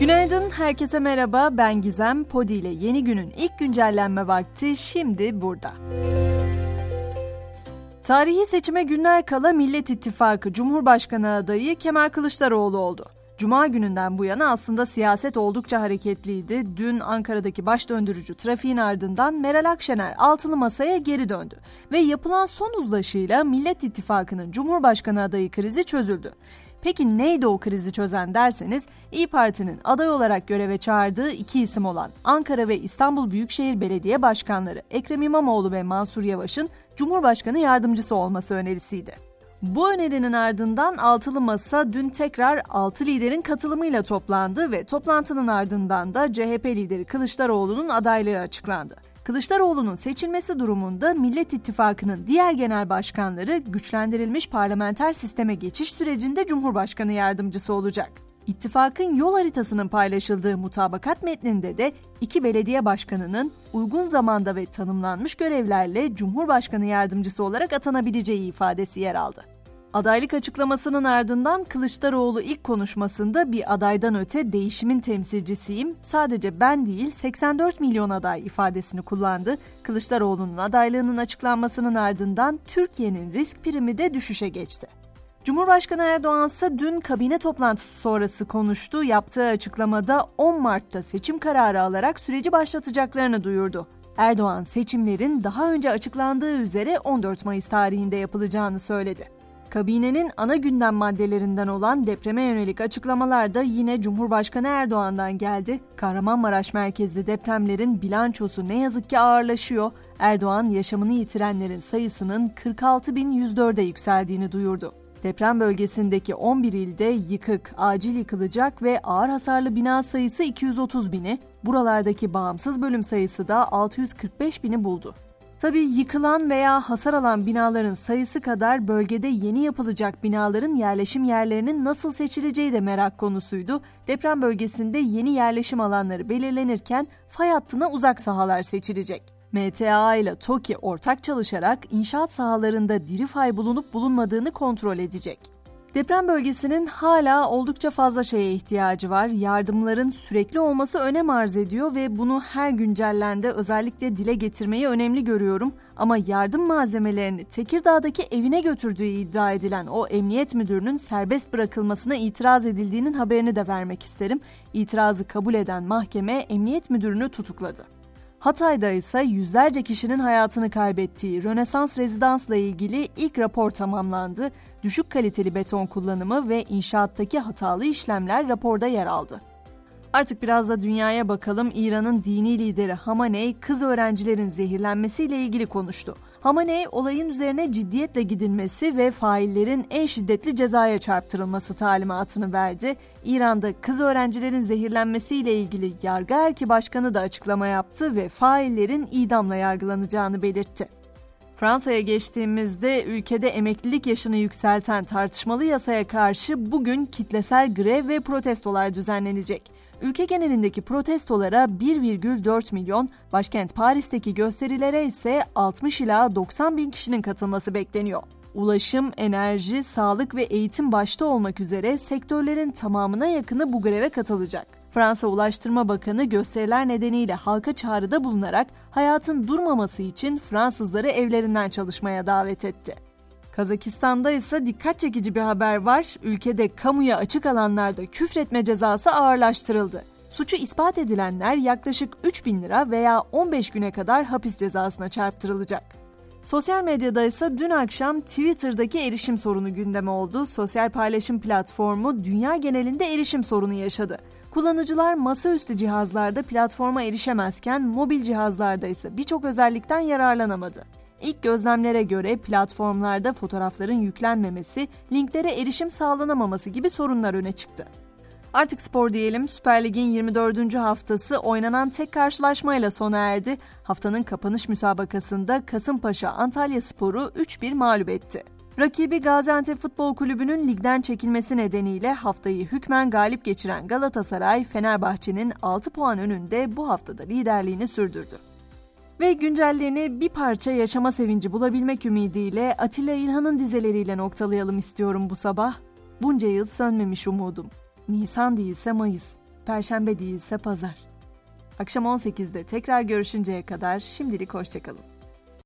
Günaydın, herkese merhaba. Ben Gizem. Podi ile yeni günün ilk güncellenme vakti şimdi burada. Tarihi seçime günler kala Millet İttifakı Cumhurbaşkanı adayı Kemal Kılıçdaroğlu oldu. Cuma gününden bu yana aslında siyaset oldukça hareketliydi. Dün Ankara'daki baş döndürücü trafiğin ardından Meral Akşener altılı masaya geri döndü. Ve yapılan son uzlaşıyla Millet İttifakı'nın Cumhurbaşkanı adayı krizi çözüldü. Peki neydi o krizi çözen derseniz İyi Parti'nin aday olarak göreve çağırdığı iki isim olan Ankara ve İstanbul Büyükşehir Belediye Başkanları Ekrem İmamoğlu ve Mansur Yavaş'ın Cumhurbaşkanı yardımcısı olması önerisiydi. Bu önerinin ardından altılı masa dün tekrar altı liderin katılımıyla toplandı ve toplantının ardından da CHP lideri Kılıçdaroğlu'nun adaylığı açıklandı. Kılıçdaroğlu'nun seçilmesi durumunda Millet İttifakı'nın diğer genel başkanları güçlendirilmiş parlamenter sisteme geçiş sürecinde Cumhurbaşkanı yardımcısı olacak. İttifakın yol haritasının paylaşıldığı mutabakat metninde de iki belediye başkanının uygun zamanda ve tanımlanmış görevlerle Cumhurbaşkanı yardımcısı olarak atanabileceği ifadesi yer aldı. Adaylık açıklamasının ardından Kılıçdaroğlu ilk konuşmasında bir adaydan öte değişimin temsilcisiyim, sadece ben değil 84 milyon aday ifadesini kullandı. Kılıçdaroğlu'nun adaylığının açıklanmasının ardından Türkiye'nin risk primi de düşüşe geçti. Cumhurbaşkanı Erdoğan ise dün kabine toplantısı sonrası konuştu. Yaptığı açıklamada 10 Mart'ta seçim kararı alarak süreci başlatacaklarını duyurdu. Erdoğan seçimlerin daha önce açıklandığı üzere 14 Mayıs tarihinde yapılacağını söyledi. Kabinenin ana gündem maddelerinden olan depreme yönelik açıklamalar da yine Cumhurbaşkanı Erdoğan'dan geldi. Kahramanmaraş merkezli depremlerin bilançosu ne yazık ki ağırlaşıyor. Erdoğan yaşamını yitirenlerin sayısının 46.104'e yükseldiğini duyurdu. Deprem bölgesindeki 11 ilde yıkık, acil yıkılacak ve ağır hasarlı bina sayısı 230 bini, buralardaki bağımsız bölüm sayısı da 645 bini buldu. Tabii yıkılan veya hasar alan binaların sayısı kadar bölgede yeni yapılacak binaların yerleşim yerlerinin nasıl seçileceği de merak konusuydu. Deprem bölgesinde yeni yerleşim alanları belirlenirken fay hattına uzak sahalar seçilecek. MTA ile TOKİ ortak çalışarak inşaat sahalarında diri fay bulunup bulunmadığını kontrol edecek. Deprem bölgesinin hala oldukça fazla şeye ihtiyacı var. Yardımların sürekli olması önem arz ediyor ve bunu her güncellende özellikle dile getirmeyi önemli görüyorum. Ama yardım malzemelerini Tekirdağ'daki evine götürdüğü iddia edilen o emniyet müdürünün serbest bırakılmasına itiraz edildiğinin haberini de vermek isterim. İtirazı kabul eden mahkeme emniyet müdürünü tutukladı. Hatay'da ise yüzlerce kişinin hayatını kaybettiği Rönesans rezidansla ilgili ilk rapor tamamlandı. Düşük kaliteli beton kullanımı ve inşaattaki hatalı işlemler raporda yer aldı. Artık biraz da dünyaya bakalım. İran'ın dini lideri Hamaney kız öğrencilerin zehirlenmesiyle ilgili konuştu. Hamaney olayın üzerine ciddiyetle gidilmesi ve faillerin en şiddetli cezaya çarptırılması talimatını verdi. İran'da kız öğrencilerin zehirlenmesiyle ilgili yargı erki başkanı da açıklama yaptı ve faillerin idamla yargılanacağını belirtti. Fransa'ya geçtiğimizde ülkede emeklilik yaşını yükselten tartışmalı yasaya karşı bugün kitlesel grev ve protestolar düzenlenecek. Ülke genelindeki protestolara 1,4 milyon, başkent Paris'teki gösterilere ise 60 ila 90 bin kişinin katılması bekleniyor. Ulaşım, enerji, sağlık ve eğitim başta olmak üzere sektörlerin tamamına yakını bu greve katılacak. Fransa Ulaştırma Bakanı gösteriler nedeniyle halka çağrıda bulunarak hayatın durmaması için Fransızları evlerinden çalışmaya davet etti. Kazakistan'da ise dikkat çekici bir haber var. Ülkede kamuya açık alanlarda küfretme cezası ağırlaştırıldı. Suçu ispat edilenler yaklaşık 3 bin lira veya 15 güne kadar hapis cezasına çarptırılacak. Sosyal medyada ise dün akşam Twitter'daki erişim sorunu gündeme oldu. Sosyal paylaşım platformu dünya genelinde erişim sorunu yaşadı. Kullanıcılar masaüstü cihazlarda platforma erişemezken mobil cihazlarda ise birçok özellikten yararlanamadı. İlk gözlemlere göre platformlarda fotoğrafların yüklenmemesi, linklere erişim sağlanamaması gibi sorunlar öne çıktı. Artık spor diyelim. Süper Lig'in 24. haftası oynanan tek karşılaşmayla sona erdi. Haftanın kapanış müsabakasında Kasımpaşa Antalya Sporu 3-1 mağlup etti. Rakibi Gaziantep Futbol Kulübü'nün ligden çekilmesi nedeniyle haftayı hükmen galip geçiren Galatasaray, Fenerbahçe'nin 6 puan önünde bu haftada liderliğini sürdürdü. Ve güncelliğini bir parça yaşama sevinci bulabilmek ümidiyle Atilla İlhan'ın dizeleriyle noktalayalım istiyorum bu sabah. Bunca yıl sönmemiş umudum. Nisan değilse Mayıs. perşembe değilse pazar. Akşam 18'de tekrar görüşünceye kadar şimdilik hoşçakalın.